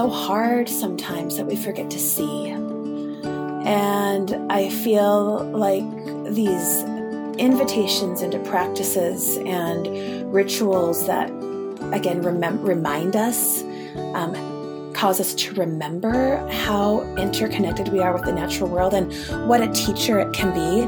so hard sometimes that we forget to see. And I feel like these invitations into practices and rituals that, again, remem- remind us, um, cause us to remember how interconnected we are with the natural world and what a teacher it can be.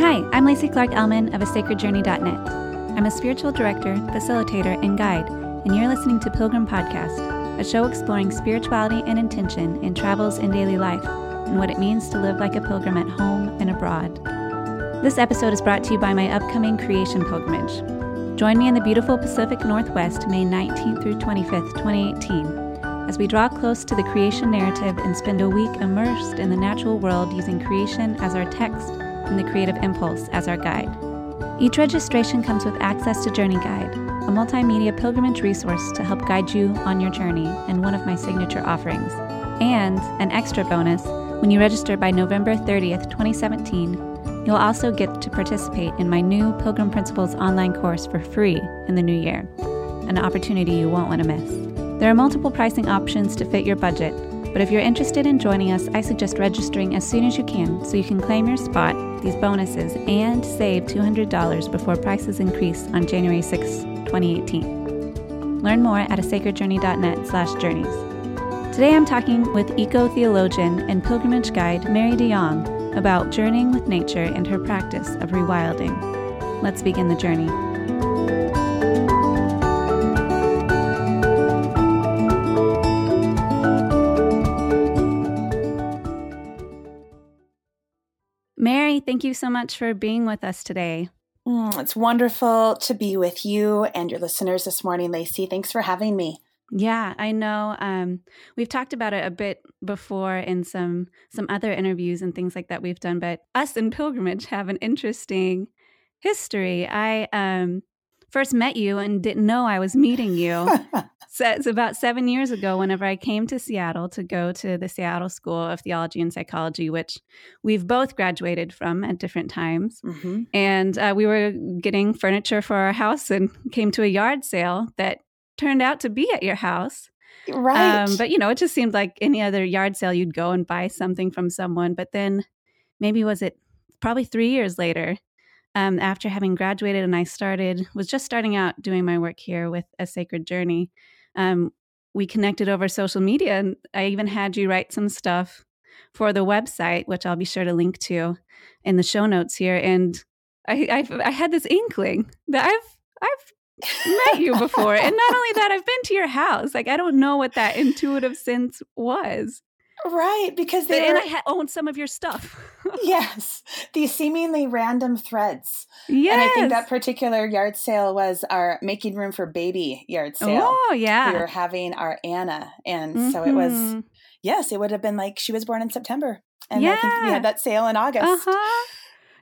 Hi, I'm Lacy Clark Ellman of a sacredjourney.net. I'm a spiritual director, facilitator, and guide, and you're listening to Pilgrim Podcast a show exploring spirituality and intention in travels and daily life, and what it means to live like a pilgrim at home and abroad. This episode is brought to you by my upcoming Creation Pilgrimage. Join me in the beautiful Pacific Northwest May 19th through 25th, 2018, as we draw close to the creation narrative and spend a week immersed in the natural world using creation as our text and the creative impulse as our guide. Each registration comes with access to Journey Guide a multimedia pilgrimage resource to help guide you on your journey and one of my signature offerings. And an extra bonus when you register by November 30th, 2017, you'll also get to participate in my new Pilgrim Principles online course for free in the new year, an opportunity you won't want to miss. There are multiple pricing options to fit your budget, but if you're interested in joining us, I suggest registering as soon as you can so you can claim your spot, these bonuses, and save $200 before prices increase on January 6th. 2018. Learn more at a sacredjourney.net slash journeys. Today I'm talking with eco-theologian and pilgrimage guide Mary DeJong about journeying with nature and her practice of rewilding. Let's begin the journey. Thank you so much for being with us today. Mm, it's wonderful to be with you and your listeners this morning, Lacy. Thanks for having me. Yeah, I know. Um, we've talked about it a bit before in some some other interviews and things like that we've done. But us and pilgrimage have an interesting history. I um, first met you and didn't know I was meeting you. so it's about seven years ago, whenever I came to Seattle to go to the Seattle School of Theology and Psychology, which we've both graduated from at different times. Mm-hmm. And uh, we were getting furniture for our house and came to a yard sale that turned out to be at your house. Right. Um, but, you know, it just seemed like any other yard sale, you'd go and buy something from someone. But then maybe was it probably three years later, um, after having graduated and I started, was just starting out doing my work here with A Sacred Journey. Um, we connected over social media and I even had you write some stuff for the website, which I'll be sure to link to in the show notes here. And I, I've, I had this inkling that I've, I've met you before. and not only that, I've been to your house. Like, I don't know what that intuitive sense was. Right, because they and I ha- owned some of your stuff. yes, these seemingly random threads. Yes, and I think that particular yard sale was our making room for baby yard sale. Oh yeah, we were having our Anna, and mm-hmm. so it was. Mm-hmm. Yes, it would have been like she was born in September, and yeah. I think we had that sale in August. Uh-huh.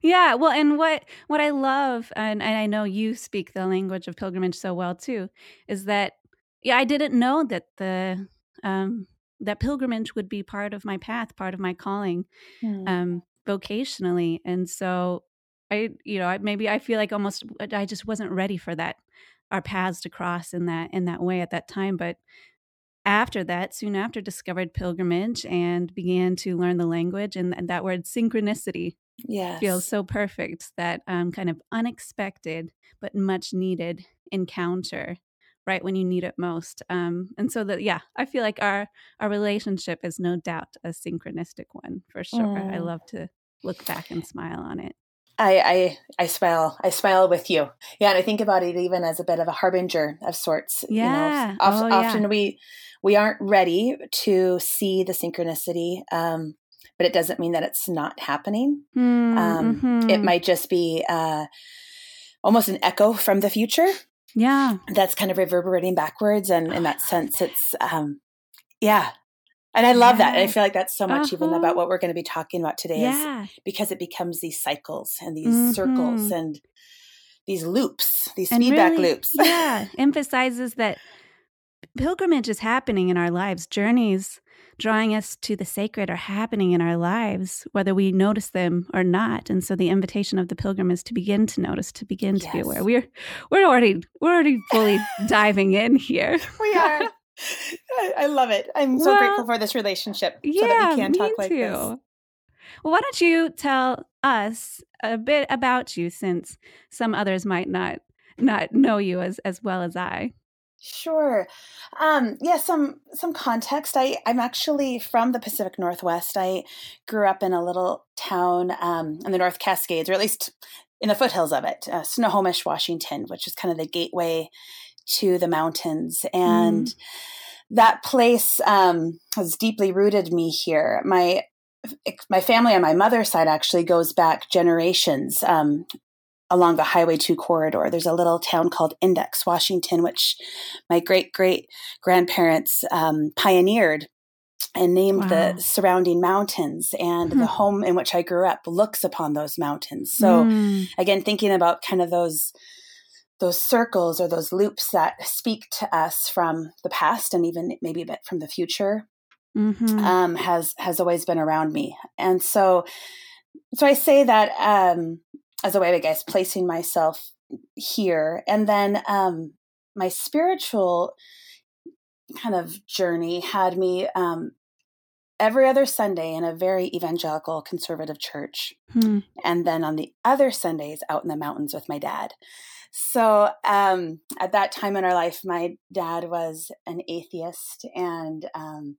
Yeah, well, and what what I love, and, and I know you speak the language of pilgrimage so well too, is that yeah, I didn't know that the um, that pilgrimage would be part of my path, part of my calling, mm. um, vocationally. And so I, you know, I, maybe I feel like almost uh, I just wasn't ready for that, our paths to cross in that in that way at that time. But after that, soon after, discovered pilgrimage and began to learn the language, and, and that word synchronicity yes. feels so perfect. That um, kind of unexpected but much needed encounter right when you need it most. Um, and so that yeah, I feel like our our relationship is no doubt a synchronistic one for sure. Mm. I love to look back and smile on it. I, I I smile. I smile with you. Yeah, and I think about it even as a bit of a harbinger of sorts. Yeah. You know, of, oh, often yeah. we we aren't ready to see the synchronicity. Um, but it doesn't mean that it's not happening. Mm, um, mm-hmm. It might just be uh, almost an echo from the future yeah. That's kind of reverberating backwards. And in that sense, it's, um, yeah. And I love yeah. that. And I feel like that's so much uh-huh. even about what we're going to be talking about today yeah. is because it becomes these cycles and these mm-hmm. circles and these loops, these and feedback really, loops. yeah. Emphasizes that pilgrimage is happening in our lives, journeys drawing us to the sacred are happening in our lives, whether we notice them or not. And so the invitation of the pilgrim is to begin to notice, to begin yes. to be aware. We're we're already we're already fully diving in here. We are. I love it. I'm so well, grateful for this relationship so yeah, that we can talk like too. this. Well, why don't you tell us a bit about you since some others might not not know you as as well as I. Sure. Um, yeah, some some context. I I'm actually from the Pacific Northwest. I grew up in a little town um, in the North Cascades, or at least in the foothills of it, uh, Snohomish, Washington, which is kind of the gateway to the mountains. And mm. that place um, has deeply rooted me here. My my family on my mother's side actually goes back generations. Um, along the Highway 2 corridor. There's a little town called Index, Washington, which my great great grandparents um, pioneered and named wow. the surrounding mountains. And hmm. the home in which I grew up looks upon those mountains. So, mm. again, thinking about kind of those those circles or those loops that speak to us from the past and even maybe a bit from the future mm-hmm. um, has has always been around me and so so i say that um, as a way of, I guess, placing myself here. And then um, my spiritual kind of journey had me um, every other Sunday in a very evangelical conservative church. Hmm. And then on the other Sundays out in the mountains with my dad. So um, at that time in our life, my dad was an atheist and um,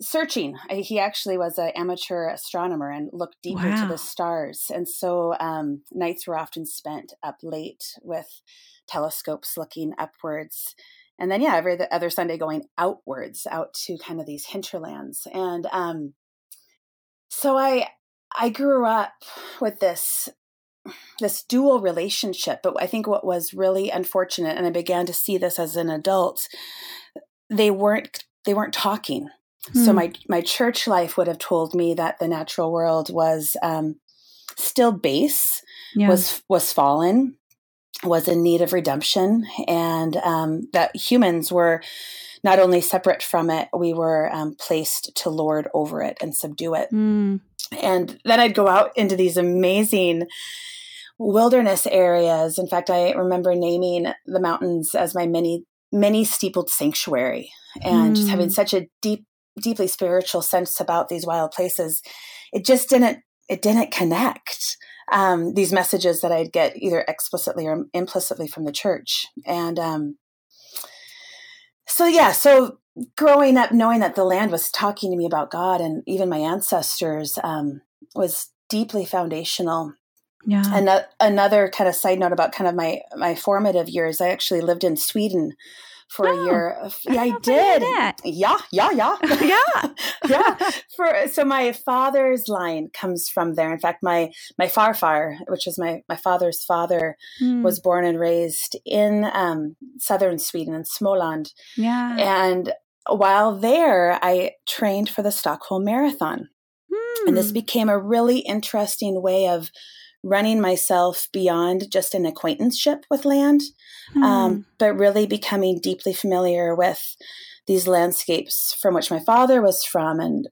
searching. He actually was an amateur astronomer and looked deeper wow. to the stars. And so um, nights were often spent up late with telescopes looking upwards. And then, yeah, every other Sunday going outwards, out to kind of these hinterlands. And um, so I, I grew up with this this dual relationship but i think what was really unfortunate and i began to see this as an adult they weren't they weren't talking so hmm. my my church life would have told me that the natural world was um, still base, yeah. was was fallen, was in need of redemption, and um, that humans were not only separate from it, we were um, placed to lord over it and subdue it. Mm. And then I'd go out into these amazing wilderness areas. In fact, I remember naming the mountains as my many many steepled sanctuary and mm. just having hmm. such a deep deeply spiritual sense about these wild places, it just didn't it didn't connect. Um, these messages that I'd get either explicitly or implicitly from the church, and um, so yeah, so growing up knowing that the land was talking to me about God and even my ancestors um, was deeply foundational. Yeah. And another kind of side note about kind of my my formative years, I actually lived in Sweden for oh, a year. Yeah, I, I did. Yeah, yeah, yeah, yeah, yeah. For so my father's line comes from there. In fact, my my farfar, which is my my father's father, mm. was born and raised in um, southern Sweden in Småland. Yeah, and while there, I trained for the Stockholm Marathon, and this hmm. became a really interesting way of running myself beyond just an acquaintanceship with land, mm. um, hmm. but really becoming deeply familiar with these landscapes from which my father was from and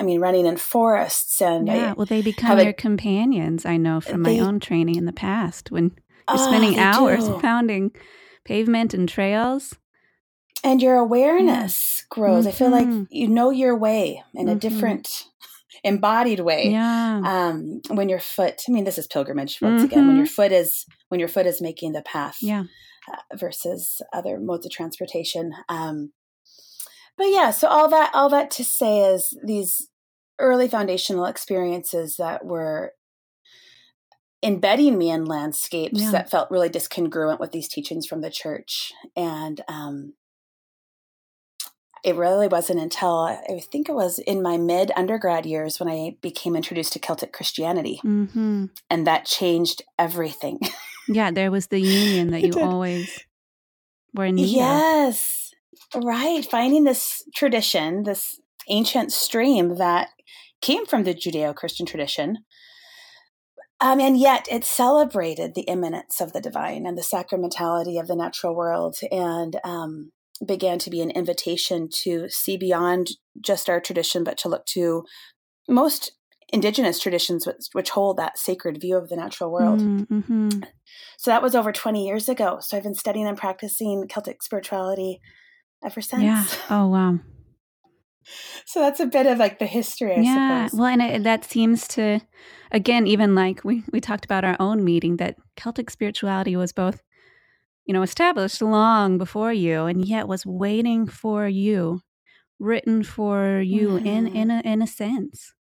I mean, running in forests and yeah. I, well, they become your a, companions. I know from they, my own training in the past when you're oh, spending hours do. pounding pavement and trails, and your awareness yeah. grows. Mm-hmm. I feel like mm-hmm. you know your way in mm-hmm. a different embodied way. Yeah. Um, when your foot, I mean, this is pilgrimage once mm-hmm. again. When your mm-hmm. foot is when your foot is making the path. Yeah. Uh, versus other modes of transportation. Um, but yeah, so all that all that to say is these early foundational experiences that were embedding me in landscapes yeah. that felt really discongruent with these teachings from the church and um, it really wasn't until I think it was in my mid undergrad years when I became introduced to Celtic Christianity. Mm-hmm. And that changed everything. yeah, there was the union that you always were in need Yes, of. right. Finding this tradition, this ancient stream that came from the Judeo Christian tradition. Um, and yet it celebrated the immanence of the divine and the sacramentality of the natural world. And um, began to be an invitation to see beyond just our tradition, but to look to most indigenous traditions which, which hold that sacred view of the natural world. Mm-hmm. So that was over 20 years ago. So I've been studying and practicing Celtic spirituality ever since. Yeah. Oh, wow. so that's a bit of like the history, I yeah. suppose. Well, and it, that seems to, again, even like we, we talked about our own meeting, that Celtic spirituality was both, you know, established long before you and yet was waiting for you, written for you mm-hmm. in, in, a, in a sense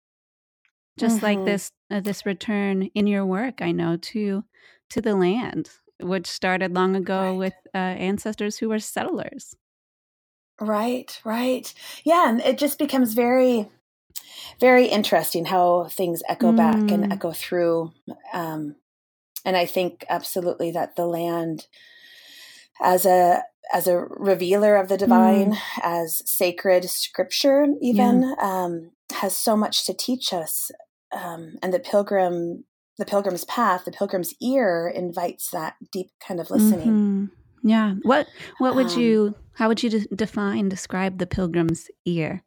just mm-hmm. like this uh, this return in your work i know to to the land which started long ago right. with uh, ancestors who were settlers right right yeah and it just becomes very very interesting how things echo mm. back and mm. echo through um, and i think absolutely that the land as a as a revealer of the divine mm. as sacred scripture even yeah. um, has so much to teach us um, and the pilgrim the pilgrim's path the pilgrim's ear invites that deep kind of listening mm-hmm. yeah what what would um, you how would you de- define describe the pilgrim's ear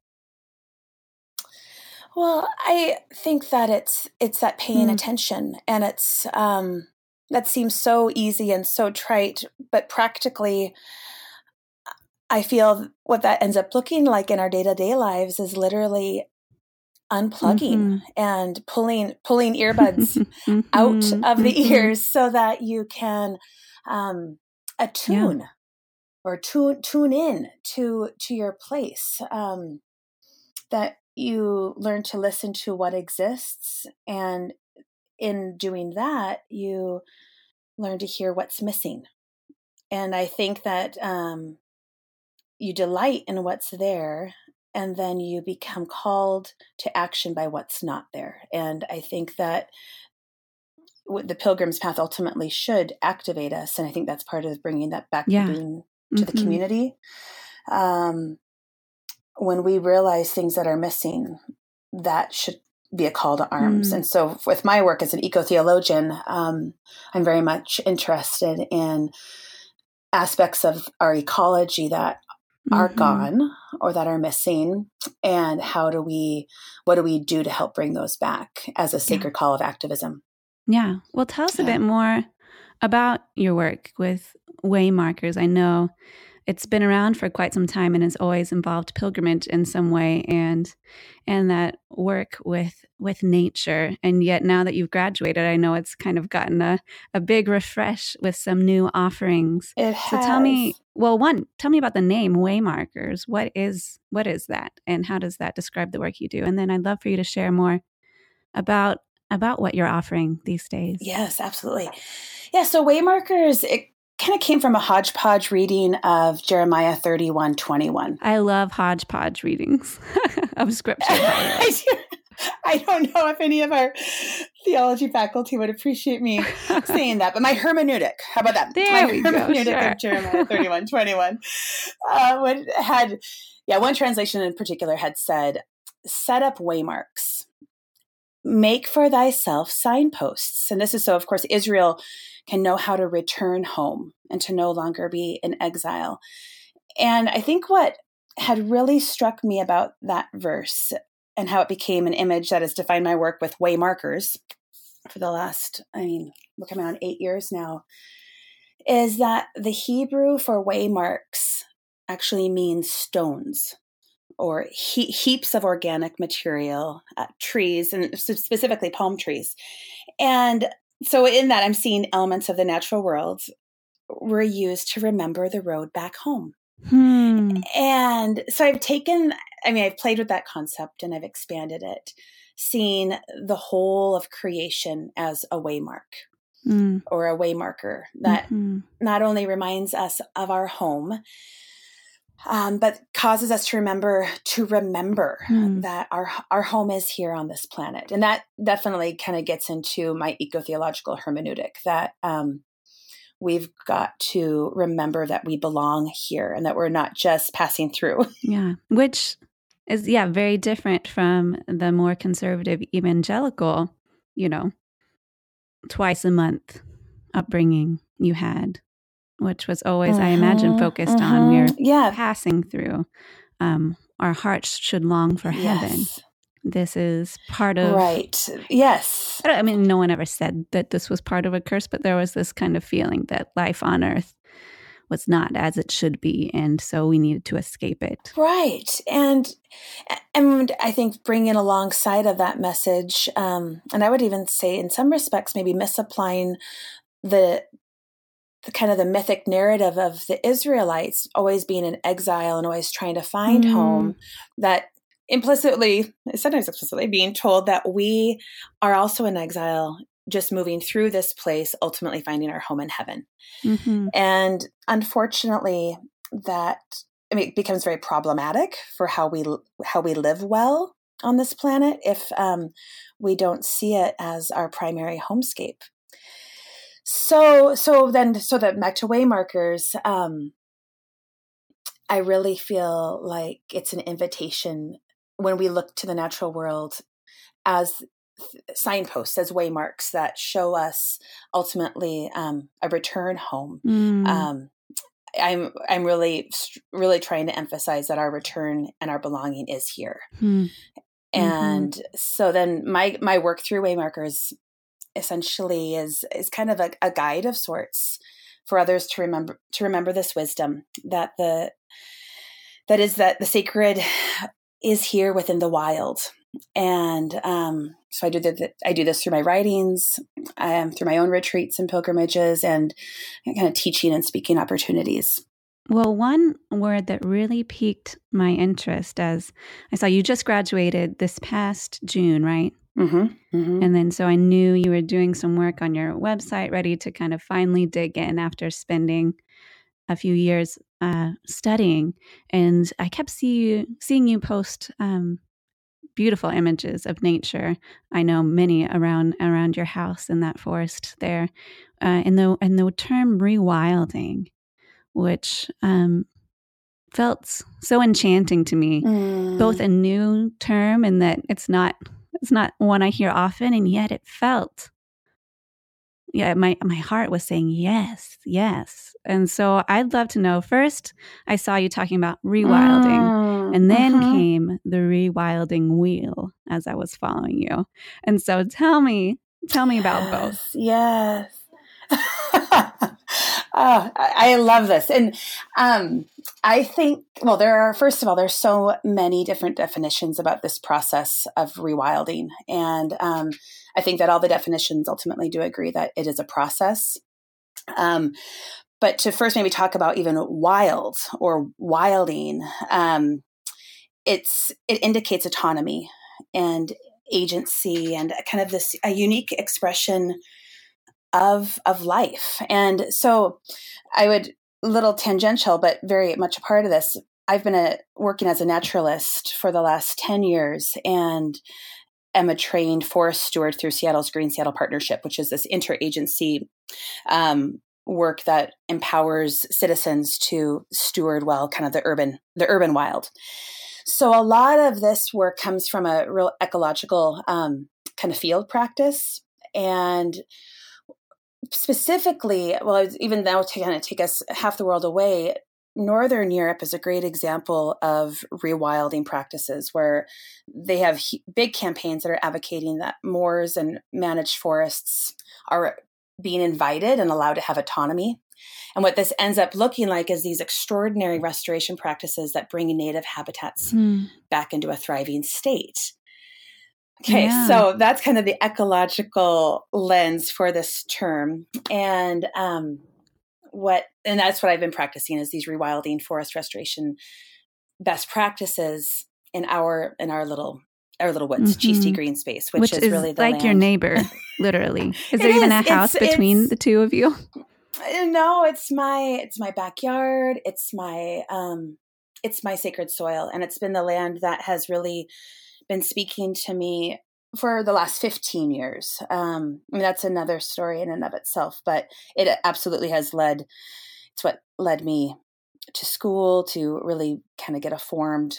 well i think that it's it's that paying mm. attention and it's um that seems so easy and so trite but practically I feel what that ends up looking like in our day to day lives is literally unplugging mm-hmm. and pulling pulling earbuds mm-hmm. out of the mm-hmm. ears so that you can um, attune yeah. or tune tune in to to your place um, that you learn to listen to what exists and in doing that you learn to hear what's missing and i think that um, you delight in what's there and then you become called to action by what's not there. And I think that the pilgrim's path ultimately should activate us, and I think that's part of bringing that back yeah. to, mm-hmm. the community. Um, when we realize things that are missing, that should be a call to arms. Mm. And so, with my work as an eco theologian, um, I'm very much interested in aspects of our ecology that are mm-hmm. gone or that are missing and how do we what do we do to help bring those back as a sacred yeah. call of activism yeah well tell us yeah. a bit more about your work with waymarkers i know it's been around for quite some time and has always involved pilgrimage in some way and and that work with with nature. And yet now that you've graduated i know it's kind of gotten a, a big refresh with some new offerings. It has. so tell me well one tell me about the name waymarkers. What is what is that? And how does that describe the work you do? And then i'd love for you to share more about about what you're offering these days. Yes absolutely. Yeah so waymarkers it kind of came from a hodgepodge reading of Jeremiah 31 21. I love hodgepodge readings of scripture. I don't know if any of our theology faculty would appreciate me saying that, but my hermeneutic, how about that? There my we hermeneutic go, sure. of Jeremiah 31 21 uh, had, yeah, one translation in particular had said, set up waymarks, make for thyself signposts. And this is so, of course, Israel can know how to return home and to no longer be in exile. And I think what had really struck me about that verse and how it became an image that has defined my work with way markers for the last, I mean, we're coming on eight years now, is that the Hebrew for waymarks actually means stones or he- heaps of organic material, uh, trees, and specifically palm trees. And so in that i'm seeing elements of the natural world were used to remember the road back home hmm. and so i've taken i mean i've played with that concept and i've expanded it seeing the whole of creation as a waymark mm. or a waymarker that mm-hmm. not only reminds us of our home um, but causes us to remember to remember mm. that our our home is here on this planet, and that definitely kind of gets into my eco theological hermeneutic that um, we've got to remember that we belong here and that we're not just passing through. Yeah, which is yeah very different from the more conservative evangelical, you know, twice a month upbringing you had which was always, mm-hmm, I imagine, focused mm-hmm. on we're yeah. passing through. Um, our hearts should long for heaven. Yes. This is part of right. Yes, I, I mean, no one ever said that this was part of a curse, but there was this kind of feeling that life on earth was not as it should be and so we needed to escape it right and and i think bringing alongside of that message um, and i would even say in some respects maybe misapplying the the kind of the mythic narrative of the israelites always being in exile and always trying to find mm. home that implicitly sometimes explicitly being told that we are also in exile just moving through this place, ultimately finding our home in heaven. Mm-hmm. And unfortunately, that I mean, it becomes very problematic for how we how we live well on this planet if um, we don't see it as our primary homescape. So, so then, so that back to waymarkers, um, I really feel like it's an invitation when we look to the natural world as signposts as waymarks that show us ultimately um, a return home. Mm. Um, I'm I'm really really trying to emphasize that our return and our belonging is here. Mm. And mm-hmm. so then my my work through waymarkers essentially is is kind of a, a guide of sorts for others to remember to remember this wisdom that the that is that the sacred is here within the wild and um, so I do the, I do this through my writings, um, through my own retreats and pilgrimages, and kind of teaching and speaking opportunities. Well, one word that really piqued my interest as I saw you just graduated this past June, right? Mm-hmm, mm-hmm. And then so I knew you were doing some work on your website, ready to kind of finally dig in after spending a few years uh, studying. And I kept see you, seeing you post um, beautiful images of nature. I know many around around your house in that forest there, uh, and the and the term rewilding, which um, felt so enchanting to me. Mm. Both a new term in that it's not it's not one I hear often, and yet it felt yeah, my my heart was saying yes, yes. And so I'd love to know first, I saw you talking about rewilding, mm, and then uh-huh. came the rewilding wheel as I was following you. And so tell me, tell me yes, about both. Yes. Oh, I love this. And um, I think, well, there are, first of all, there's so many different definitions about this process of rewilding. And um, I think that all the definitions ultimately do agree that it is a process. Um, but to first maybe talk about even wild or wilding, um, it's it indicates autonomy and agency and kind of this a unique expression of of life. And so I would little tangential but very much a part of this. I've been a, working as a naturalist for the last 10 years and am a trained forest steward through Seattle's Green Seattle Partnership, which is this interagency um, work that empowers citizens to steward well kind of the urban the urban wild. So a lot of this work comes from a real ecological um, kind of field practice and specifically, well, even now to kind of take us half the world away, Northern Europe is a great example of rewilding practices where they have big campaigns that are advocating that moors and managed forests are being invited and allowed to have autonomy. And what this ends up looking like is these extraordinary restoration practices that bring native habitats mm. back into a thriving state. Okay, yeah. so that's kind of the ecological lens for this term. And um, what and that's what I've been practicing is these rewilding forest restoration best practices in our in our little our little woods, mm-hmm. green space, which, which is, is, really like land. your neighbor, literally. Is there even is. a house it's, between it's, the two of you? Uh, no, it's my it's my backyard. It's my um it's my sacred soil, and it's been the land that has really been speaking to me for the last 15 years. Um, I mean, that's another story in and of itself, but it absolutely has led, it's what led me to school to really kind of get a formed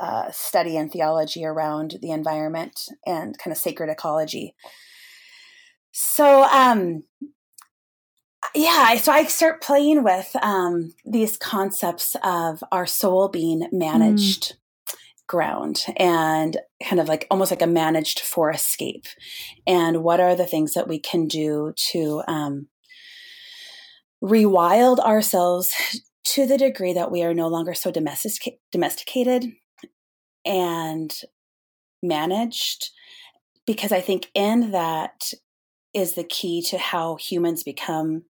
uh, study in theology around the environment and kind of sacred ecology. So, um, yeah, so I start playing with um, these concepts of our soul being managed. Ground and kind of like almost like a managed for escape. And what are the things that we can do to um, rewild ourselves to the degree that we are no longer so domestic- domesticated and managed? Because i think in that is the key to how humans become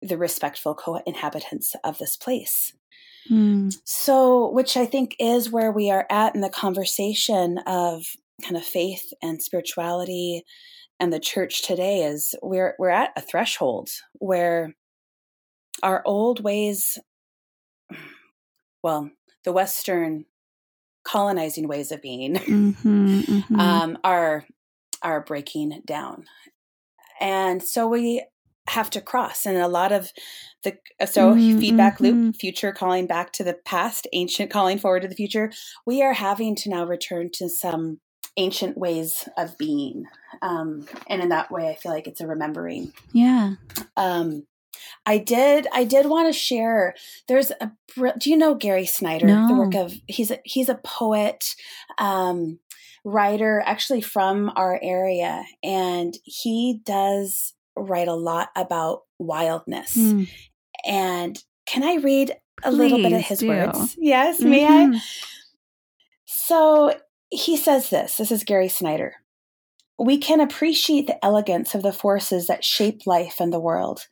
the respectful co-inhabitants of this place mm. so which i think is where we are at in the conversation of kind of faith and spirituality and the church today is we're we're at a threshold where our old ways well the western colonizing ways of being mm-hmm, mm-hmm. Um, are are breaking down and so we have to cross and a lot of the so mm-hmm, feedback loop mm-hmm. future calling back to the past ancient calling forward to the future we are having to now return to some ancient ways of being um, and in that way i feel like it's a remembering yeah um, I did. I did want to share. There's a. Do you know Gary Snyder? No. The work of he's a, he's a poet, um, writer, actually from our area, and he does write a lot about wildness. Mm. And can I read a Please little bit of his do. words? Yes, mm-hmm. may I? Mm-hmm. So he says this. This is Gary Snyder. We can appreciate the elegance of the forces that shape life and the world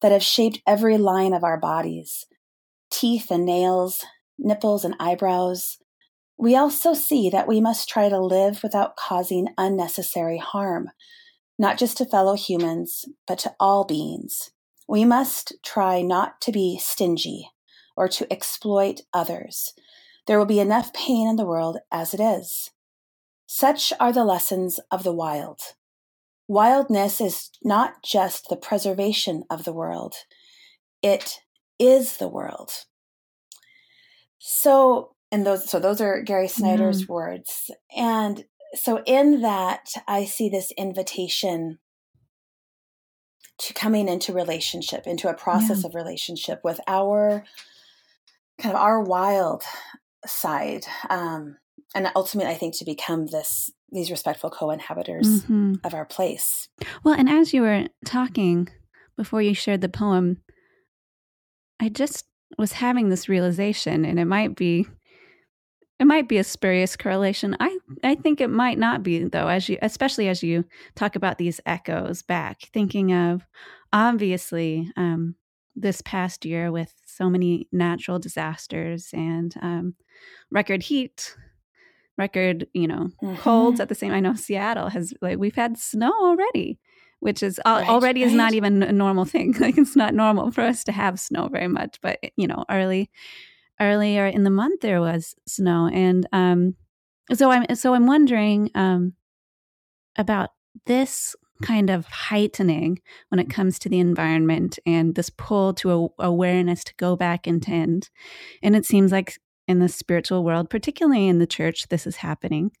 that have shaped every line of our bodies teeth and nails, nipples and eyebrows. We also see that we must try to live without causing unnecessary harm, not just to fellow humans, but to all beings. We must try not to be stingy or to exploit others. There will be enough pain in the world as it is. Such are the lessons of the wild. Wildness is not just the preservation of the world, it is the world. So, and those, so those are Gary Snyder's mm. words. And so in that, I see this invitation to coming into relationship, into a process yeah. of relationship with our kind of our wild side. Um, and ultimately, I think to become this these respectful co-inhabitors mm-hmm. of our place. Well, and as you were talking before you shared the poem, I just was having this realization, and it might be it might be a spurious correlation. I I think it might not be though, as you especially as you talk about these echoes back, thinking of obviously um, this past year with so many natural disasters and um, record heat record, you know, mm-hmm. colds at the same. I know Seattle has like we've had snow already, which is right, already right. is not even a normal thing. like it's not normal for us to have snow very much, but you know, early earlier in the month there was snow, and um, so I'm so I'm wondering um about this kind of heightening when it comes to the environment and this pull to a, awareness to go back and tend. And it seems like in the spiritual world, particularly in the church, this is happening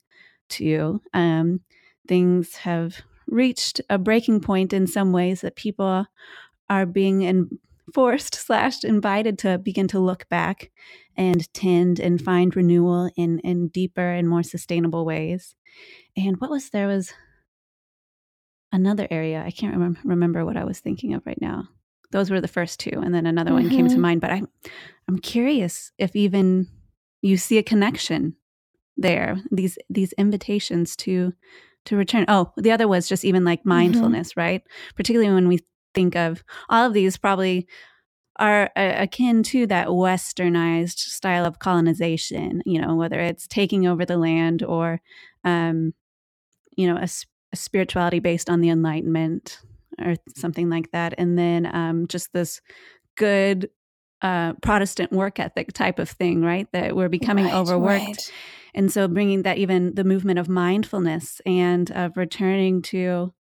too. Um, things have reached a breaking point in some ways that people are being enforced slash invited to begin to look back and tend and find renewal in in deeper and more sustainable ways. And what was there was another area I can't remember remember what I was thinking of right now. Those were the first two, and then another mm-hmm. one came to mm-hmm. mind. But I'm I'm curious if even you see a connection there these these invitations to to return oh the other was just even like mm-hmm. mindfulness mm-hmm. right particularly when we think of all of these probably are uh, akin to that westernized style of colonization you know whether it's taking over the land or um you know a, a spirituality based on the enlightenment or something like that and then um just this good uh, Protestant work ethic type of thing, right? That we're becoming right, overworked. Right. And so bringing that even the movement of mindfulness and of returning to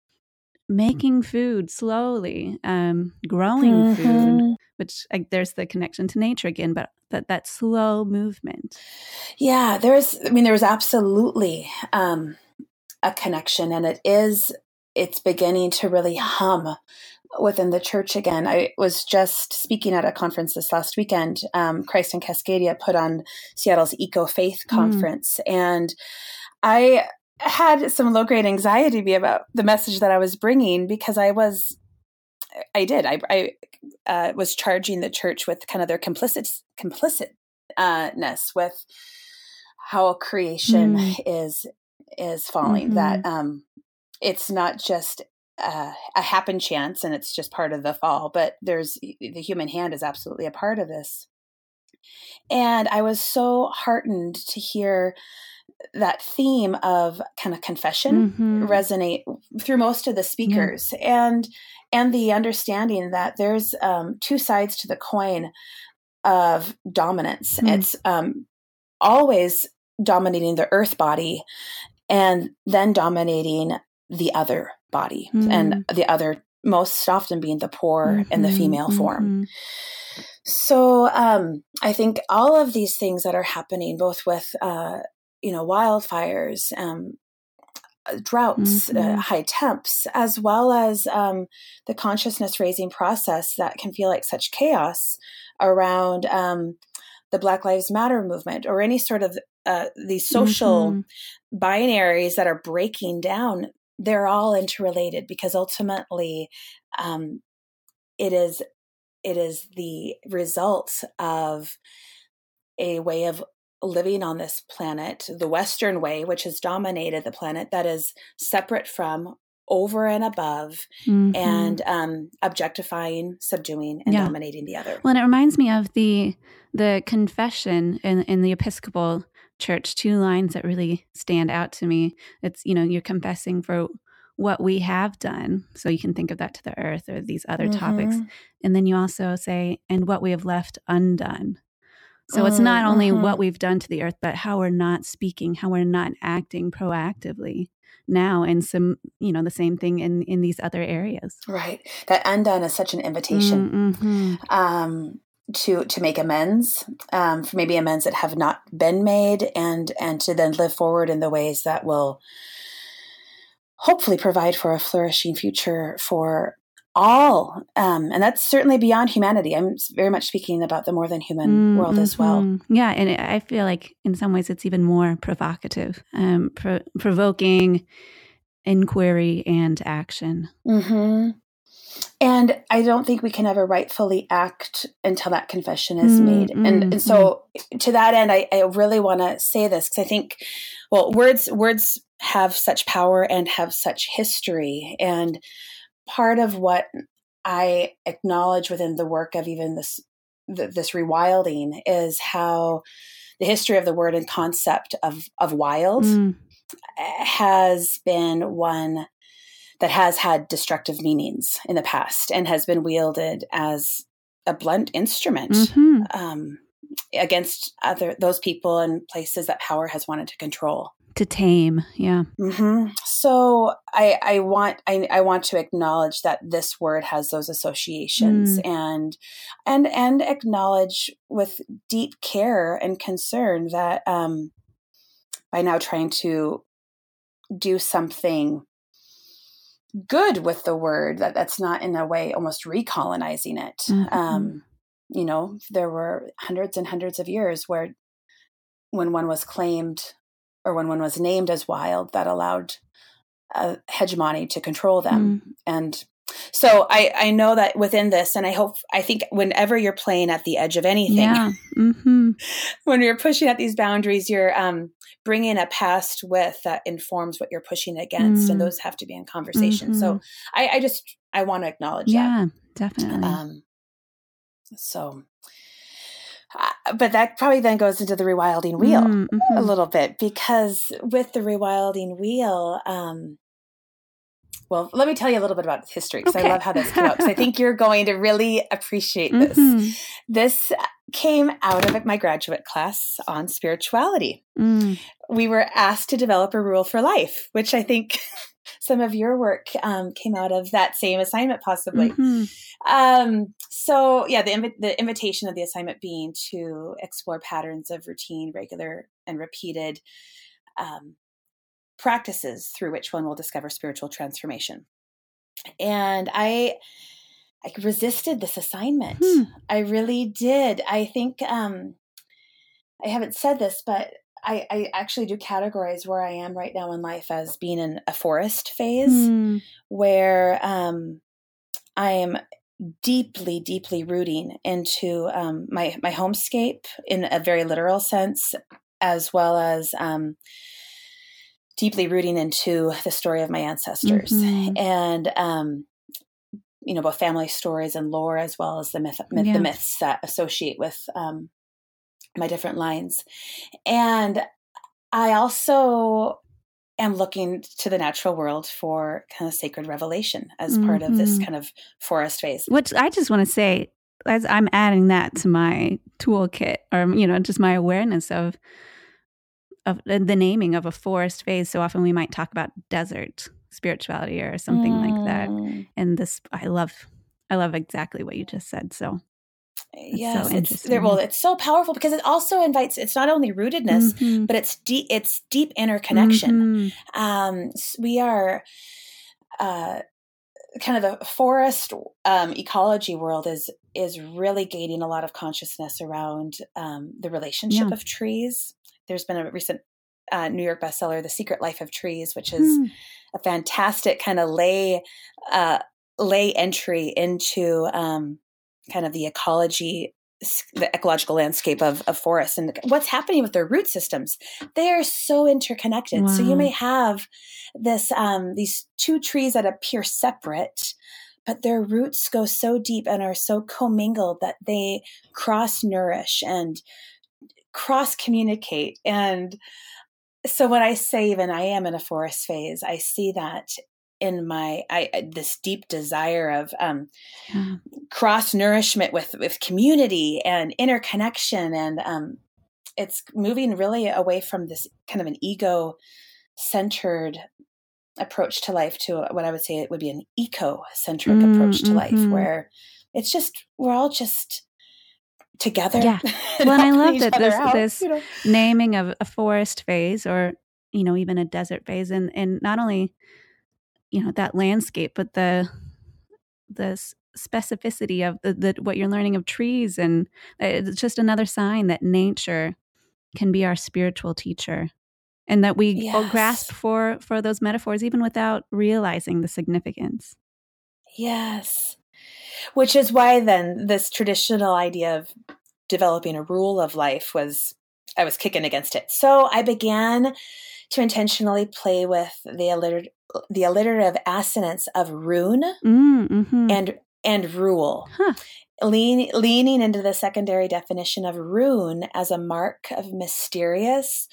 making food slowly, um, growing mm-hmm. food, which like, there's the connection to nature again, but that that slow movement. Yeah, there's. I mean, there's absolutely um, a connection, and it is. It's beginning to really hum within the church again. I was just speaking at a conference this last weekend. Um, Christ in Cascadia put on Seattle's Eco Faith mm. Conference, mm. and I had some low grade anxiety be about the message that I was bringing because I was, I did, I, I uh, was charging the church with kind of their complicit complicitness with how creation mm. is is falling. Mm-hmm. That um, it's not just uh, a happen chance and it's just part of the fall, but there's the human hand is absolutely a part of this. And I was so heartened to hear that theme of kind of confession mm-hmm. resonate through most of the speakers yeah. and and the understanding that there's um, two sides to the coin of dominance mm. it's um, always dominating the earth body and then dominating the other body mm. and the other most often being the poor mm-hmm, and the female mm-hmm. form so um, i think all of these things that are happening both with uh, you know wildfires um, uh, droughts uh, mm-hmm. uh, high temps as well as um, the consciousness raising process that can feel like such chaos around um, the black lives matter movement or any sort of uh, these social mm-hmm. binaries that are breaking down they're all interrelated because ultimately um, it is it is the result of a way of living on this planet, the Western way, which has dominated the planet, that is separate from, over and above, mm-hmm. and um, objectifying, subduing, and yeah. dominating the other. Well, and it reminds me of the the confession in in the Episcopal Church. Two lines that really stand out to me. It's you know you're confessing for what we have done. So you can think of that to the earth or these other mm-hmm. topics. And then you also say, and what we have left undone. So it's not only uh-huh. what we've done to the earth, but how we're not speaking, how we're not acting proactively now and some you know the same thing in in these other areas right that undone is such an invitation mm-hmm. um to to make amends um for maybe amends that have not been made and and to then live forward in the ways that will hopefully provide for a flourishing future for all um, and that's certainly beyond humanity i'm very much speaking about the more than human mm-hmm. world as well mm-hmm. yeah and i feel like in some ways it's even more provocative um, pro- provoking inquiry and action mm-hmm. and i don't think we can ever rightfully act until that confession is mm-hmm. made and, and so mm-hmm. to that end i, I really want to say this because i think well words words have such power and have such history and part of what I acknowledge within the work of even this this rewilding is how the history of the word and concept of of wild mm. has been one that has had destructive meanings in the past and has been wielded as a blunt instrument mm-hmm. um, against other those people and places that power has wanted to control to tame yeah mm-hmm. so i i want I, I want to acknowledge that this word has those associations mm. and and and acknowledge with deep care and concern that um by now trying to do something good with the word that that's not in a way almost recolonizing it mm-hmm. um you know there were hundreds and hundreds of years where when one was claimed or when one was named as wild that allowed a hegemony to control them mm. and so I, I know that within this and i hope i think whenever you're playing at the edge of anything yeah. mm-hmm. when you're pushing at these boundaries you're um, bringing a past with that informs what you're pushing against mm. and those have to be in conversation mm-hmm. so I, I, just i want to acknowledge yeah, that definitely um, so uh, but that probably then goes into the rewilding wheel mm-hmm. a little bit because with the rewilding wheel, um, well, let me tell you a little bit about history because okay. I love how this came up. Because I think you're going to really appreciate this. Mm-hmm. This came out of my graduate class on spirituality. Mm. We were asked to develop a rule for life, which I think some of your work um, came out of that same assignment, possibly. Mm-hmm. Um, so, yeah, the, inv- the invitation of the assignment being to explore patterns of routine, regular, and repeated um, practices through which one will discover spiritual transformation. And I I resisted this assignment. Hmm. I really did. I think um, I haven't said this, but I, I actually do categorize where I am right now in life as being in a forest phase Hmm. where um, I am deeply, deeply rooting into um, my my homescape in a very literal sense, as well as um, deeply rooting into the story of my ancestors Mhm. and um, you know both family stories and lore, as well as the myth, myth Yeah. the myths that associate with um, my different lines, and I also am looking to the natural world for kind of sacred revelation as part of this Mhm. kind of forest phase. Which I just want to say, as I'm adding that to my toolkit, or you know, just my awareness of of the naming of a forest phase. So often we might talk about desert spirituality or something like that. Mm, And this, I love, I love exactly what you just said. So Yes, it's interesting, there, well, yeah. it's so powerful because it also invites. It's not only rootedness, Mhm. but it's deep. It's deep interconnection. Mhm. um, we are uh, kind of the forest um, ecology world is is really gaining a lot of consciousness around um, the relationship Yeah. of trees. There's been a recent uh, New York bestseller, "The Secret Life of Trees," which is Hmm. a fantastic kind of lay uh, lay entry into um, kind of the ecology the ecological landscape of, of forests and what's happening with their root systems. They are so interconnected. So you may have this um, these two trees that appear separate but their roots go so deep and are so commingled that they cross nourish and cross communicate and so when i say even i am in a forest phase i see that in my I this deep desire of um, Yeah. cross nourishment with with community and interconnection and um, it's moving really away from this kind of an ego centered approach to life to what I would say it would be an eco centric Mm, approach to life mhm. where it's just we're all just together. Yeah. and Well, and I love that this- out, this you know? naming of a forest phase or you know even a desert phase and and not only you know that landscape but the the specificity of the, the what you're learning of trees and uh, it's just another sign that nature can be our spiritual teacher and that we all grasp for for those metaphors even without realizing the significance Yes. Which is why then this traditional idea of developing a rule of life was I was kicking against it. So I began to intentionally play with the the alliterative assonance of rune mm, hmm and and rule. Huh. Lean, leaning into the secondary definition of rune as a mark of mysterious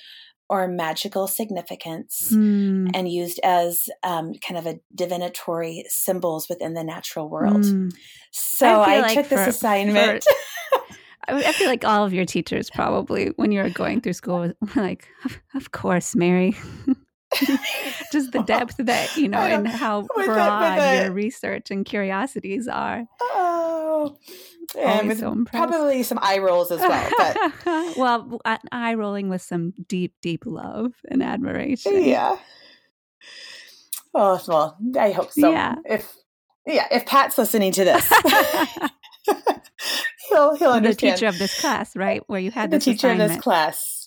or magical significance Hmm. and used as um, kind of a divinatory symbols within the natural world. Mm. So I I, like took this assignment. I I feel like all of your teachers probably, when you were going through school, were like, "Of- "Of course, Mary." Just the depth that you know, and how With the- with broad your research and curiosities are. oh, and so probably some eye rolls as well. But well, uh, eye rolling with some deep, deep love and admiration. yeah. Oh well, I hope so. Yeah. If yeah, if Pat's listening to this, he'll he'll understand. the teacher of this class, right, where you had the teacher of this class.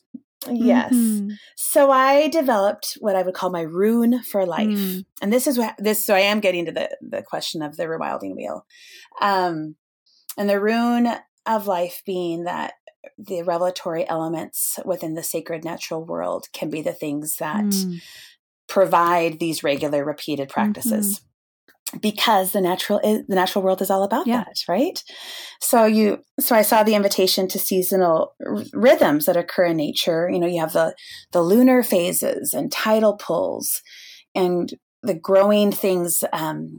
Yes. Mhm. So I developed what I would call my rune for life. Mm. And this is what this so I am getting to the the question of the rewilding wheel. Um and the rune of life being that the revelatory elements within the sacred natural world can be the things that Mm. provide these regular repeated practices because the natural is, the natural world is all about Yeah. that right so you so i saw the invitation to seasonal r- rhythms that occur in nature you know you have the the lunar phases and tidal pulls and the growing things um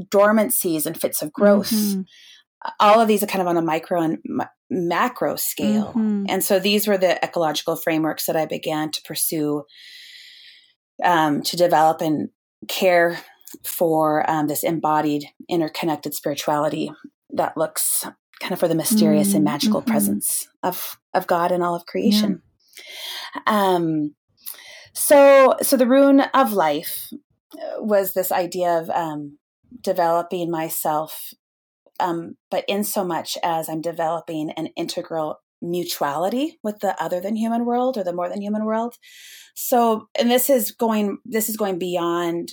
dormancies and fits of growth Mhm. all of these are kind of on a micro and ma- macro scale Mhm. and so these were the ecological frameworks that I began to pursue um, to develop and care for um, this embodied, interconnected spirituality that looks kind of for the mysterious and Mm, magical mhm. presence of of God and all of creation. Um, so, so the rune of life uh, was this idea of um, developing myself um, but in so much as I'm developing an integral mutuality with the other than human world or the more than human world. So, and this is going this is going beyond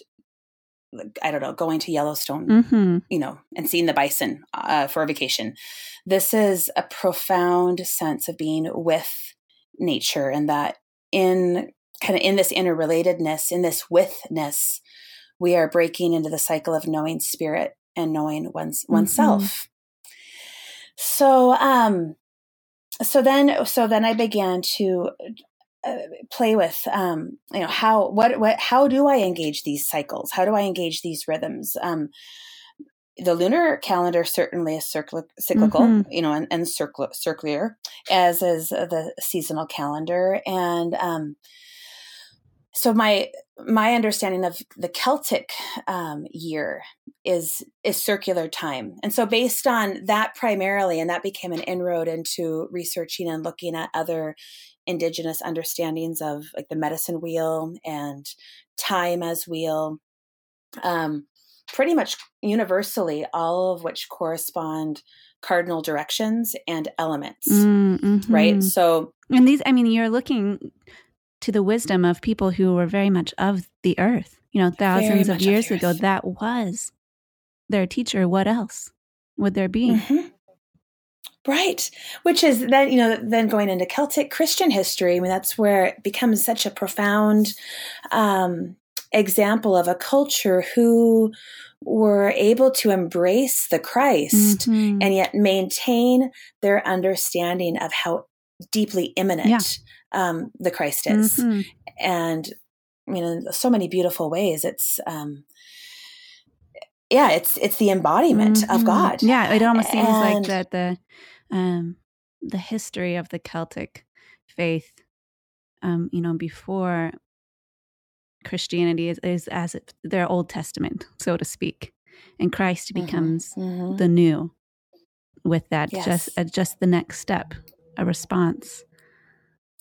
I don't know, going to Yellowstone, mm-hmm. you know, and seeing the bison uh, for a vacation. This is a profound sense of being with nature and that in kind of in this interrelatedness, in this withness, we are breaking into the cycle of knowing spirit and knowing one's mm-hmm. oneself. So, um, so then, so then I began to play with um, you know how what what how do i engage these cycles? How do i engage these rhythms? Um, the lunar calendar certainly is cyclical mm-hmm. you know and, and circular, circular as is the seasonal calendar. And um, so my my understanding of the celtic um, year is is circular time. And so based on that primarily and that became an inroad into researching and looking at other indigenous understandings of like the medicine wheel and time as wheel um, pretty much universally all of which correspond cardinal directions and elements mm, mm-hmm. right so and these i mean you're looking to the wisdom of people who were very much of the earth you know thousands of years ago. that was their teacher. What else would there be? Mm-hmm. Right. Which is then, you know, then going into Celtic Christian history, I mean, that's where it becomes such a profound um, example of a culture who were able to embrace the Christ mm-hmm. and yet maintain their understanding of how deeply imminent yeah. um, the Christ is. Mm-hmm. And, I mean, in so many beautiful ways. It's, um, yeah, it's it's the embodiment mm-hmm. of God. Yeah, it almost seems and, like that the um, the history of the Celtic faith, um, you know, before Christianity is, is as if their Old Testament, so to speak, and Christ mm-hmm. becomes mm-hmm. the new. With that, yes. just uh, just the next step, a response,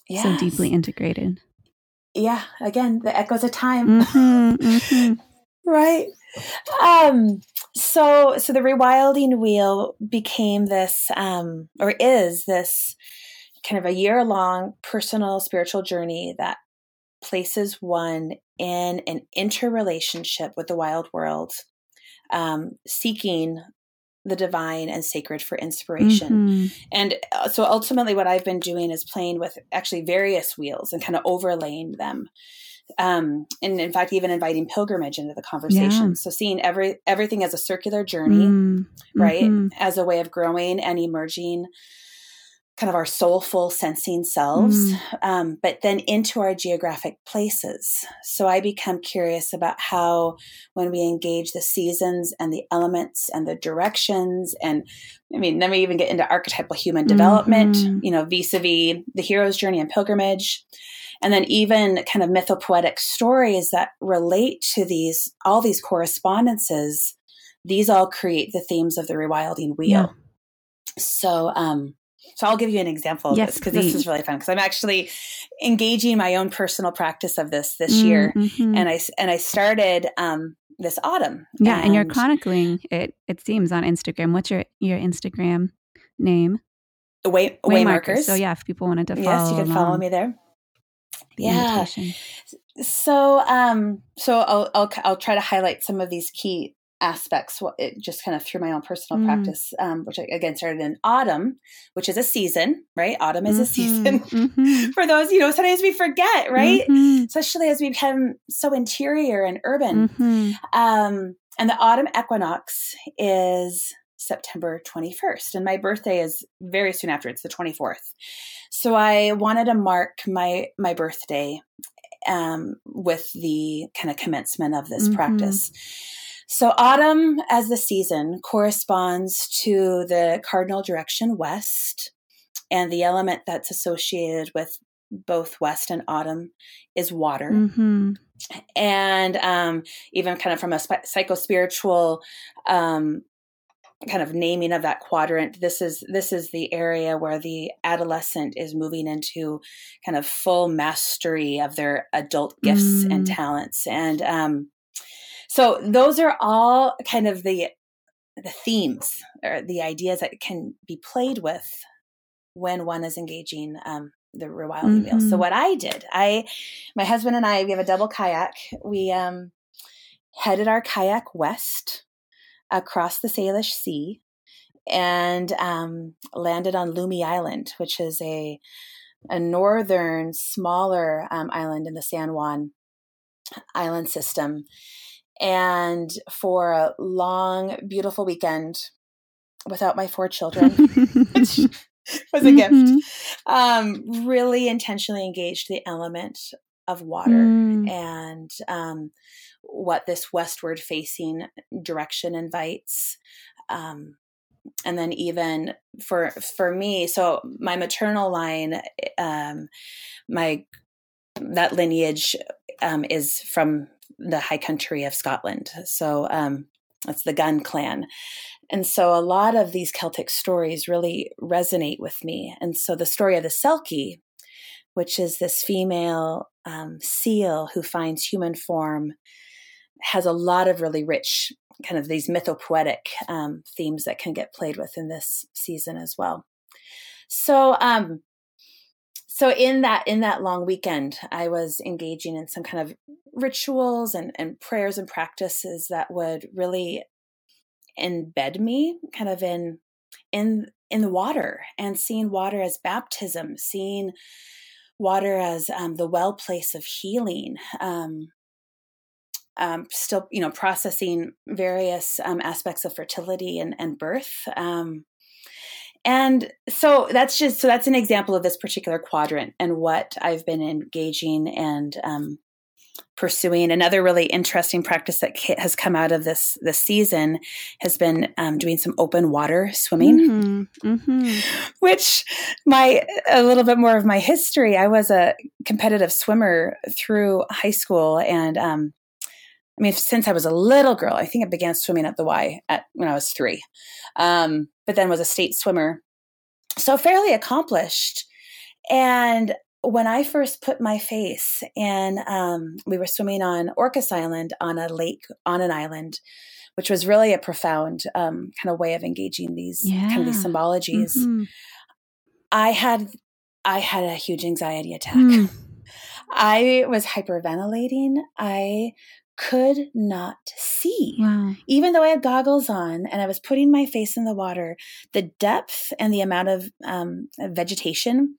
yes. so deeply integrated. Yeah, again, the echoes of time, mm-hmm, mm-hmm. right? Um, so so the rewilding wheel became this um or is this kind of a year long personal spiritual journey that places one in an interrelationship with the wild world um, seeking the divine and sacred for inspiration. Mm-hmm. And uh, so ultimately, what I've been doing is playing with actually various wheels and kind of overlaying them um, and in fact even inviting pilgrimage into the conversation yeah. so seeing every everything as a circular journey mm, right mm-hmm. as a way of growing and emerging kind of our soulful sensing selves mm. um, but then into our geographic places so i become curious about how when we engage the seasons and the elements and the directions and i mean then we even get into archetypal human development mm-hmm. you know vis-a-vis the hero's journey and pilgrimage and then even kind of mythopoetic stories that relate to these all these correspondences these all create the themes of the rewilding wheel yeah. so um so I'll give you an example of yes, this because this is really fun because I'm actually engaging my own personal practice of this this mm, year, mm-hmm. and I and I started um, this autumn. Yeah, and, and, you're chronicling it. It seems on Instagram. What's your your Instagram name? Way Waymarkers. So yeah, if people wanted to follow, yes, you can follow me there The yeah so um so I'll, I'll i'll try to highlight some of these key aspects it just kind of through my own personal mm. practice um, which I, again started in autumn which is a season right autumn is mm-hmm. a season mm-hmm. for those you know sometimes we forget right mm-hmm. especially as we become so interior and urban mm-hmm. um, and the autumn equinox is September 21st. And my birthday is very soon after, it's the 24th. So I wanted to mark my my birthday um, with the kind of commencement of this mm-hmm. practice. So autumn as the season corresponds to the cardinal direction west, and the element that's associated with both west and autumn is water. Mm-hmm. And um, even kind of from a sp- psycho spiritual um, kind of naming of that quadrant this is this is the area where the adolescent is moving into kind of full mastery of their adult gifts mm. and talents and um, so those are all kind of the the themes or the ideas that can be played with when one is engaging um, the rewilding mm-hmm. meal. So what I did, I, my husband and I, we have a double kayak. We um, headed our kayak west across the Salish Sea and um, landed on Lummi Island, which is a a northern, smaller um, island in the San Juan island system. And for a long, beautiful weekend without my four children, which was a mm-hmm. gift, um, really intentionally engaged the element of water mm. and um, what this westward facing direction invites. Um, and then even for for me, so my maternal line, um, my that lineage um, is from the high country of Scotland. So um, that's the Gunn clan. And so a lot of these Celtic stories really resonate with me. And so the story of the Selkie, which is this female um, seal who finds human form, has a lot of really rich kind of these mythopoetic um, themes that can get played with in this season as well. So, um, so in that in that long weekend, I was engaging in some kind of rituals and, and prayers and practices that would really embed me kind of in in in the water and seeing water as baptism, seeing water as um, the well place of healing. Um, um, still, you know, processing various um, aspects of fertility and, and birth. Um, and so that's just so that's an example of this particular quadrant and what I've been engaging and um, pursuing. Another really interesting practice that has come out of this this season has been um, doing some open water swimming, mm-hmm. Mm-hmm. which my a little bit more of my history. I was a competitive swimmer through high school, and um, I mean, since I was a little girl, I think I began swimming at the Y at when I was three, um, but then was a state swimmer, so fairly accomplished. And when I first put my face in, um, we were swimming on Orcas Island on a lake on an island, which was really a profound um, kind of way of engaging these yeah. kind of these symbologies. Mm-hmm. I had I had a huge anxiety attack. Mm. I was hyperventilating. I could not see. Wow. Even though I had goggles on and I was putting my face in the water, the depth and the amount of um, vegetation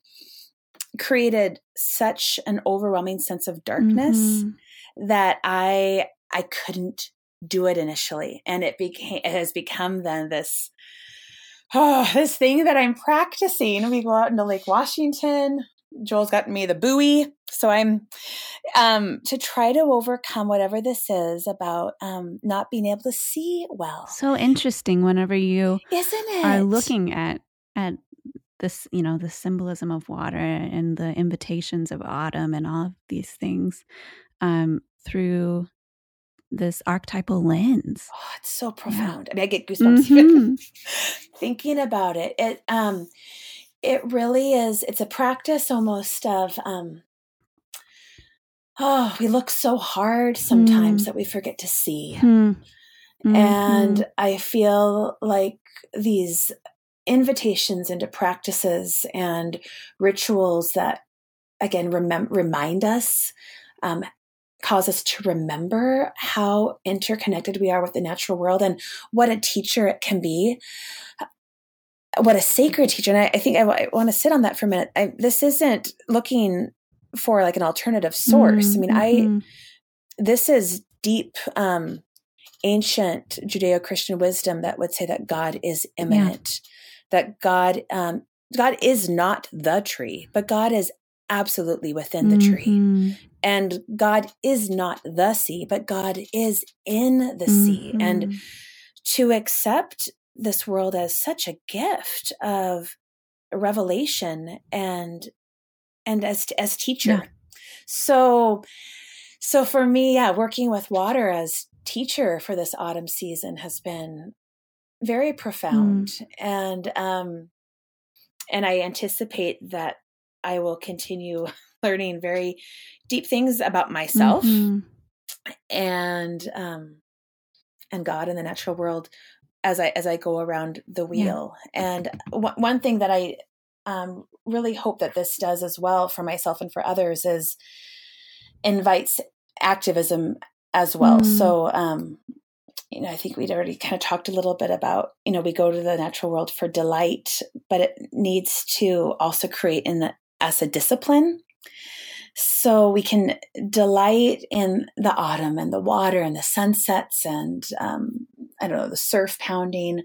created such an overwhelming sense of darkness mm-hmm. that I I couldn't do it initially, and it became it has become then this oh this thing that I'm practicing. We go out into Lake Washington. Joel's got me the buoy, so I'm um, to try to overcome whatever this is about um, not being able to see well. So interesting. Whenever you isn't it are looking at at this, you know, the symbolism of water and the invitations of autumn and all of these things um, through this archetypal lens. Oh, it's so profound. Yeah. I mean, I get goosebumps mm-hmm. thinking about it. It um, it really is. It's a practice almost of um, oh, we look so hard sometimes mm. that we forget to see. Mm. Mm-hmm. And I feel like these invitations into practices and rituals that again remem- remind us um, cause us to remember how interconnected we are with the natural world and what a teacher it can be what a sacred teacher and i, I think I want to sit on that for a minute I, this isn't looking for like an alternative source mm-hmm. i mean i mm-hmm. this is deep um ancient judeo-christian wisdom that would say that god is immanent yeah that God um, God is not the tree, but God is absolutely within the tree. Mm-hmm. And God is not the sea, but God is in the sea. And mm-hmm. to accept this world as such a gift of revelation and and as as teacher. Yeah. So so for me, yeah, working with water as teacher for this autumn season has been very profound mm. and um and i anticipate that i will continue learning very deep things about myself mm-hmm. and um and god and the natural world as I as I go around the wheel. Yeah. And w- one thing that I um, really hope that this does as well for myself and for others is invites activism as well. Mm. So, um, you know, I think we'd already kind of talked a little bit about, you know, we go to the natural world for delight, but it needs to also create in the, us a discipline. So we can delight in the autumn and the water and the sunsets and, um, I don't know, the surf pounding.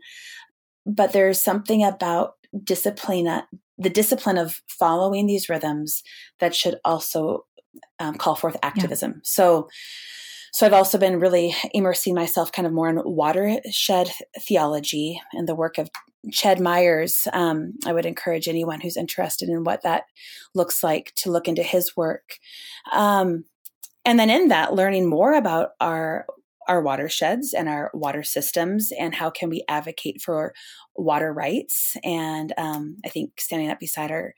But there's something about discipline, uh, the discipline of following these rhythms that should also um, call forth activism. Yeah. So, so I've also been really immersing myself kind of more in watershed theology and the work of Ched Myers. Um, I would encourage anyone who's interested in what that looks like to look into his work. Um, and then in that, learning more about our our watersheds and our water systems and how can we advocate for water rights. And um, i think standing up beside our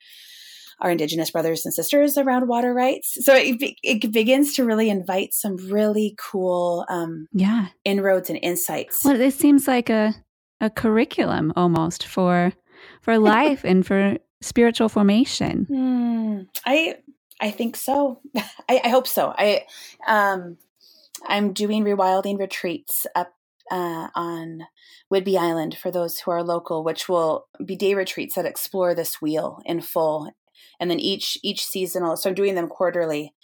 our indigenous brothers and sisters around water rights. So it, it begins to really invite some really cool um, yeah. inroads and insights. Well it seems like a a curriculum almost for for life and for spiritual formation. Mm, i i think so. I, I hope so. I um I'm doing rewilding retreats up uh, on Whidbey Island for those who are local, which will be day retreats that explore this wheel in full, and then each each seasonal. So I'm doing them quarterly.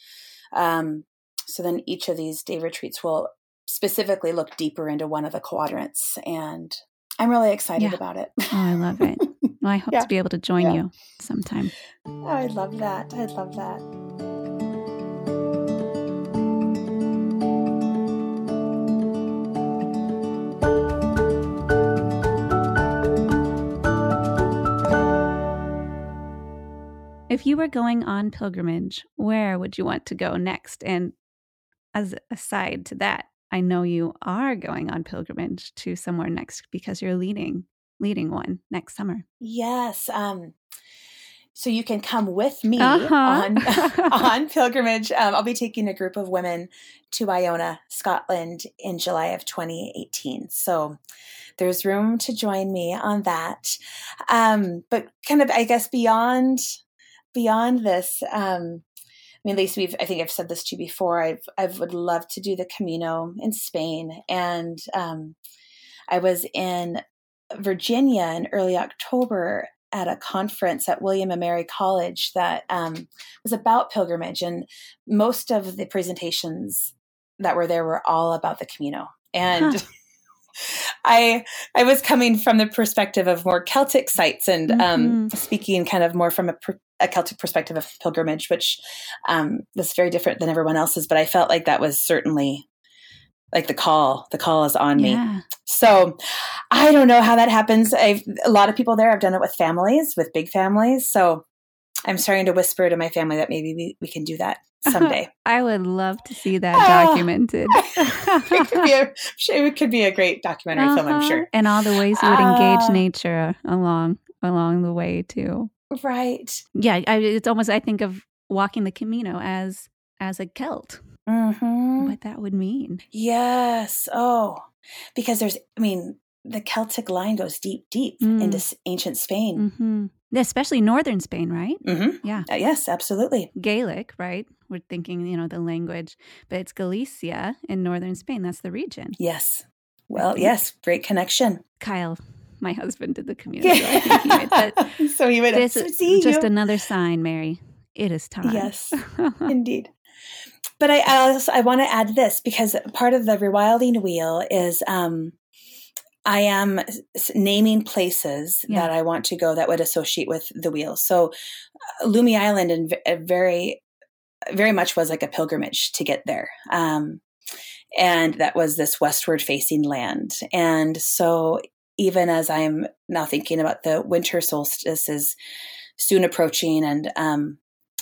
Um, so then each of these day retreats will specifically look deeper into one of the quadrants, and I'm really excited yeah. about it. oh, I love it. Well, I hope yeah. to be able to join yeah. you sometime. Oh, I love that. I love that. If you were going on pilgrimage, where would you want to go next? And as a side to that, I know you are going on pilgrimage to somewhere next because you're leading leading one next summer. Yes. Um, so you can come with me uh-huh. on on pilgrimage. Um, I'll be taking a group of women to Iona, Scotland, in July of 2018. So there's room to join me on that. Um, but kind of, I guess, beyond beyond this, um, I mean, at least we've, I think I've said this to you before. I've, I would love to do the Camino in Spain. And um, I was in Virginia in early October at a conference at William and Mary College that um, was about pilgrimage. And most of the presentations that were there were all about the Camino. And huh. I I was coming from the perspective of more Celtic sites and um, mm-hmm. um, speaking kind of more from a, a Celtic perspective of pilgrimage, which um, was very different than everyone else's. But I felt like that was certainly like the call. The call is on yeah. me. So I don't know how that happens. I've a lot of people there. I've done it with families, with big families. So I'm starting to whisper to my family that maybe we, we can do that someday. I would love to see that documented. it, could be a, it could be a great documentary uh-huh. film, I'm uh-huh. sure. And all the ways you would uh, engage nature along along the way too. Right. Yeah, I, it's almost I think of walking the Camino as as a Celt. Mm-hmm. What that would mean. Yes. Oh, because there's, I mean, the Celtic line goes deep, deep mm. into ancient Spain. Mm-hmm. Especially northern Spain, right? Mm-hmm. Yeah. Uh, yes, absolutely. Gaelic, right? We're thinking, you know, the language, but it's Galicia in northern Spain. That's the region. Yes. Well, yes, great connection. Kyle, my husband, did the Camino. So he would. But so he would this is just another sign, Mary. It is time. Yes, indeed. But I, I also I want to add this because part of the rewilding wheel is um, I am naming places yeah. that I want to go that would associate with the wheel. So, uh, Lummi Island and uh, very, very much was like a pilgrimage to get there. Um, and that was this westward facing land. And so, even as I'm now thinking about the winter solstice is soon approaching, and um,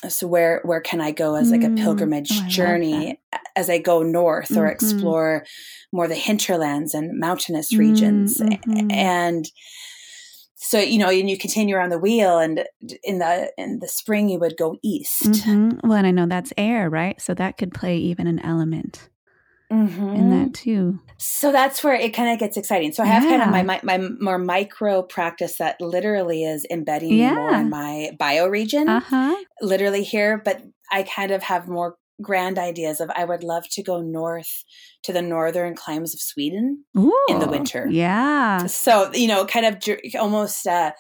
so where where can I go as like a mm. pilgrimage oh, journey as I go north mm-hmm. or explore more the hinterlands and mountainous regions mm-hmm. and so you know and you continue around the wheel and in the in the spring you would go east mm-hmm. well and i know that's air right so that could play even an element mm-hmm. in that too. So that's where it kind of gets exciting. So I have yeah. kind of my, my, my more micro practice that literally is embedding yeah. more in my bioregion, uh-huh. literally here. But I kind of have more grand ideas of I would love to go north to the northern climes of Sweden Ooh, in the winter. Yeah. So you know, kind of almost uh,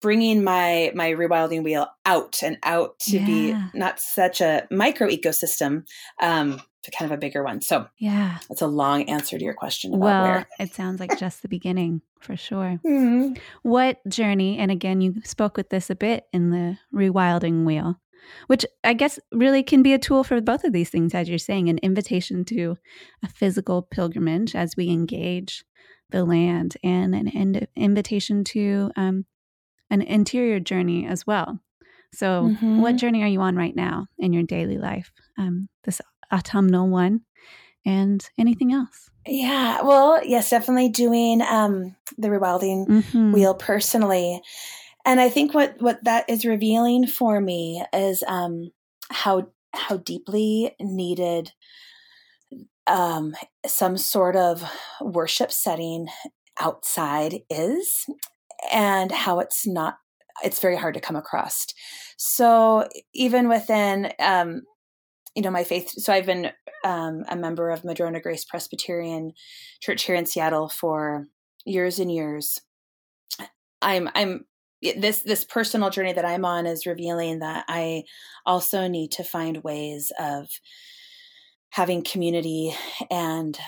bringing my my rewilding wheel out and out to yeah. be not such a micro ecosystem um to kind of a bigger one so yeah that's a long answer to your question well where. it sounds like just the beginning for sure mm-hmm. what journey and again you spoke with this a bit in the rewilding wheel which I guess really can be a tool for both of these things, as you're saying, an invitation to a physical pilgrimage as we engage the land and an invitation to um, an interior journey as well. So, mm-hmm. what journey are you on right now in your daily life? Um, this autumnal one, and anything else? Yeah, well, yes, definitely doing um, the rewilding mm-hmm. wheel personally, and I think what what that is revealing for me is um, how how deeply needed um, some sort of worship setting outside is and how it's not it's very hard to come across. So even within um you know my faith so i've been um, a member of madrona grace presbyterian church here in seattle for years and years. I'm i'm this this personal journey that i'm on is revealing that i also need to find ways of having community and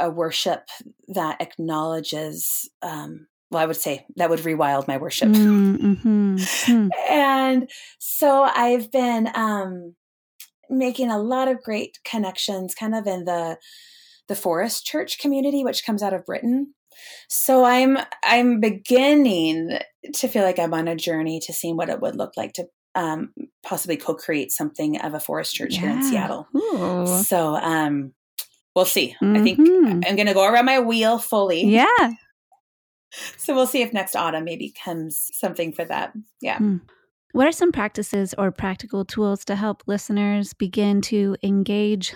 a worship that acknowledges um, well, I would say that would rewild my worship. Mm, mm-hmm. Hmm. and so I've been um, making a lot of great connections kind of in the the Forest Church community, which comes out of Britain. So I'm I'm beginning to feel like I'm on a journey to seeing what it would look like to um, possibly co-create something of a Forest Church yeah. here in Seattle. Ooh. So um, we'll see. Mm-hmm. I think mm-hmm. I'm going to go around my wheel fully. Yeah so we'll see if next autumn maybe comes something for that. Yeah. Hmm. What are some practices or practical tools to help listeners begin to engage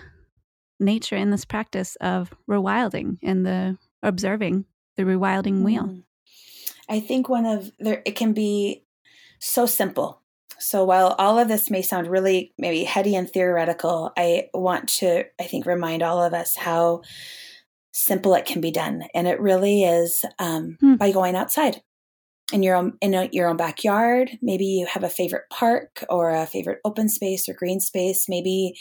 nature in this practice of rewilding and the observing the rewilding wheel? Mm. I think one of there it can be so simple. So while all of this may sound really maybe heady and theoretical, I want to I think remind all of us how simple it can be done. And it really is um, hmm. by going outside in your own in your own backyard. Maybe you have a favorite park or a favorite open space or green space. Maybe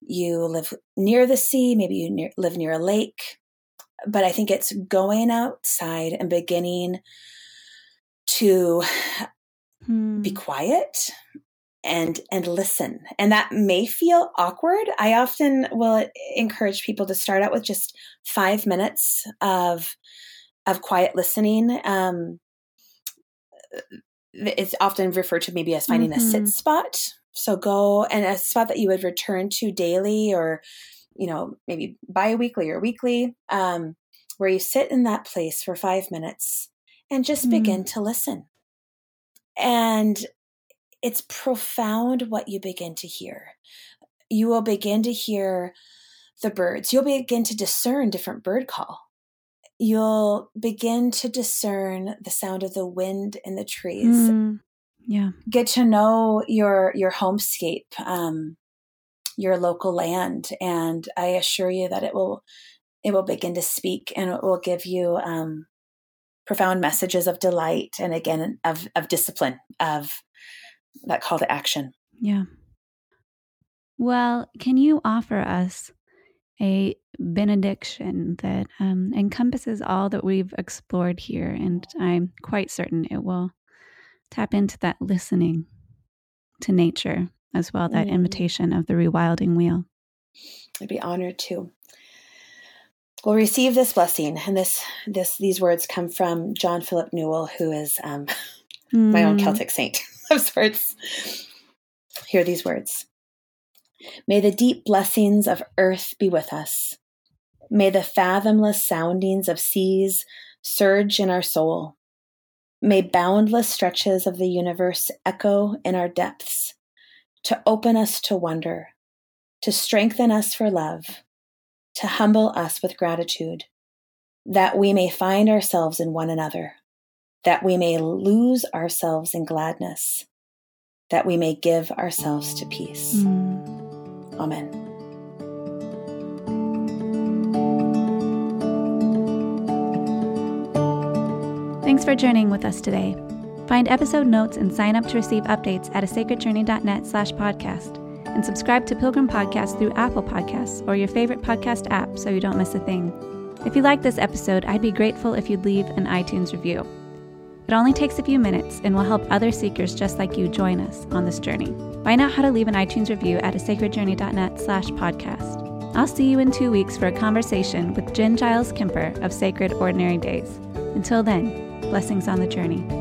you live near the sea. Maybe you near, live near a lake. But I think it's going outside and beginning to hmm. be quiet and and listen and that may feel awkward i often will encourage people to start out with just five minutes of of quiet listening um it's often referred to maybe as finding mm-hmm. a sit mm-hmm. spot so go and a spot that you would return to daily or you know maybe bi-weekly or weekly um where you sit in that place for five minutes and just mm. begin to listen and it's profound what you begin to hear. You will begin to hear the birds. You'll begin to discern different bird call. You'll begin to discern the sound of the wind in the trees. Mm, yeah. Get to know your your homescape, um, your local land, and I assure you that it will it will begin to speak and it will give you um, profound messages of delight and again of of discipline of that call to action. Yeah. Well, can you offer us a benediction that um, encompasses all that we've explored here? And I'm quite certain it will tap into that listening to nature as well, that mm. invitation of the rewilding wheel. I'd be honored to. We'll receive this blessing, and this this these words come from John Philip Newell, who is um, mm. my own mm. Celtic saint. of sorts. Hear these words May the deep blessings of earth be with us. May the fathomless soundings of seas surge in our soul. May boundless stretches of the universe echo in our depths to open us to wonder, to strengthen us for love, to humble us with gratitude, that we may find ourselves in one another, that we may lose ourselves in gladness, that we may give ourselves to peace. Mm. Amen. Thanks for journeying with us today. Find episode notes and sign up to receive updates at a sacredjourney.net slash podcast. And subscribe to Pilgrim Podcast through Apple Podcasts or your favorite podcast app so you don't miss a thing. If you like this episode, I'd be grateful if you'd leave an iTunes review. It only takes a few minutes and will help other seekers just like you join us on this journey. Find out how to leave an iTunes review at a sacredjourney.net slash podcast. I'll see you in two weeks for a conversation with Jenn Giles Kemper of Sacred Ordinary Days. Until then, blessings on the journey.